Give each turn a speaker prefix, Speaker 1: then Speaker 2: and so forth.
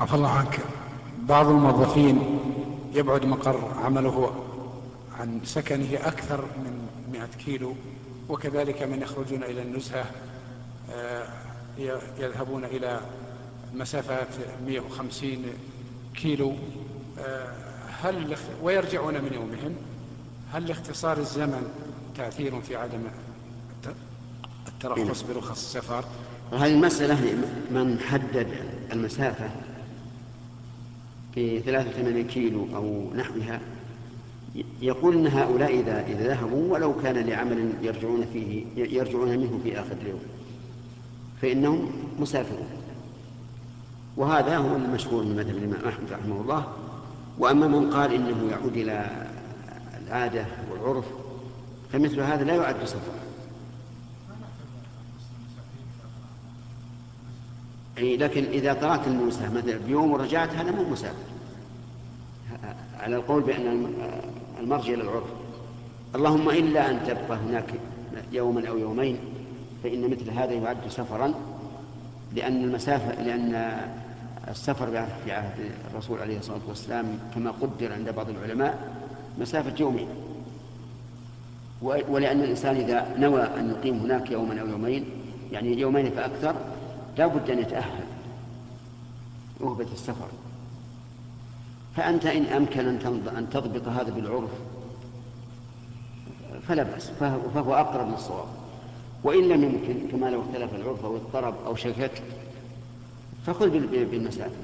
Speaker 1: عفى الله عنك. بعض الموظفين يبعد مقر عمله عن سكنه أكثر من 100 كيلو وكذلك من يخرجون إلى النزهة آه، يذهبون إلى مسافات 150 كيلو. آه، هل ويرجعون من يومهم. هل لاختصار الزمن تأثير في عدم الترخص برخص السفر؟
Speaker 2: وهذه المسألة من حدد المسافة. 83 كيلو أو نحوها يقول إن هؤلاء إذا إذا ذهبوا ولو كان لعمل يرجعون فيه يرجعون منه في آخر اليوم فإنهم مسافرون. وهذا هو المشهور من مذهب الإمام أحمد رحمه الله. وأما من قال إنه يعود إلى العادة والعرف فمثل هذا لا يعد سفرا أي لكن إذا طلعت الموسى مثلا بيوم ورجعت هذا مو مسافر على القول بأن المرجع إلى العرف. اللهم إلا أن تبقى هناك يوما أو يومين فإن مثل هذا يعد سفرا لأن المسافة لأن السفر في عهد الرسول عليه الصلاة والسلام كما قدر عند بعض العلماء مسافة يومين. ولأن الإنسان إذا نوى أن يقيم هناك يوما أو يومين يعني يومين فأكثر لا بد أن يتأهل وهبة السفر. فأنت إن أمكن أن تضبط هذا بالعرف فلا بأس فهو أقرب للصواب. وإن لم يمكن كما لو اختلف العرف أو اضطرب أو شكك فخذ بالمسافة.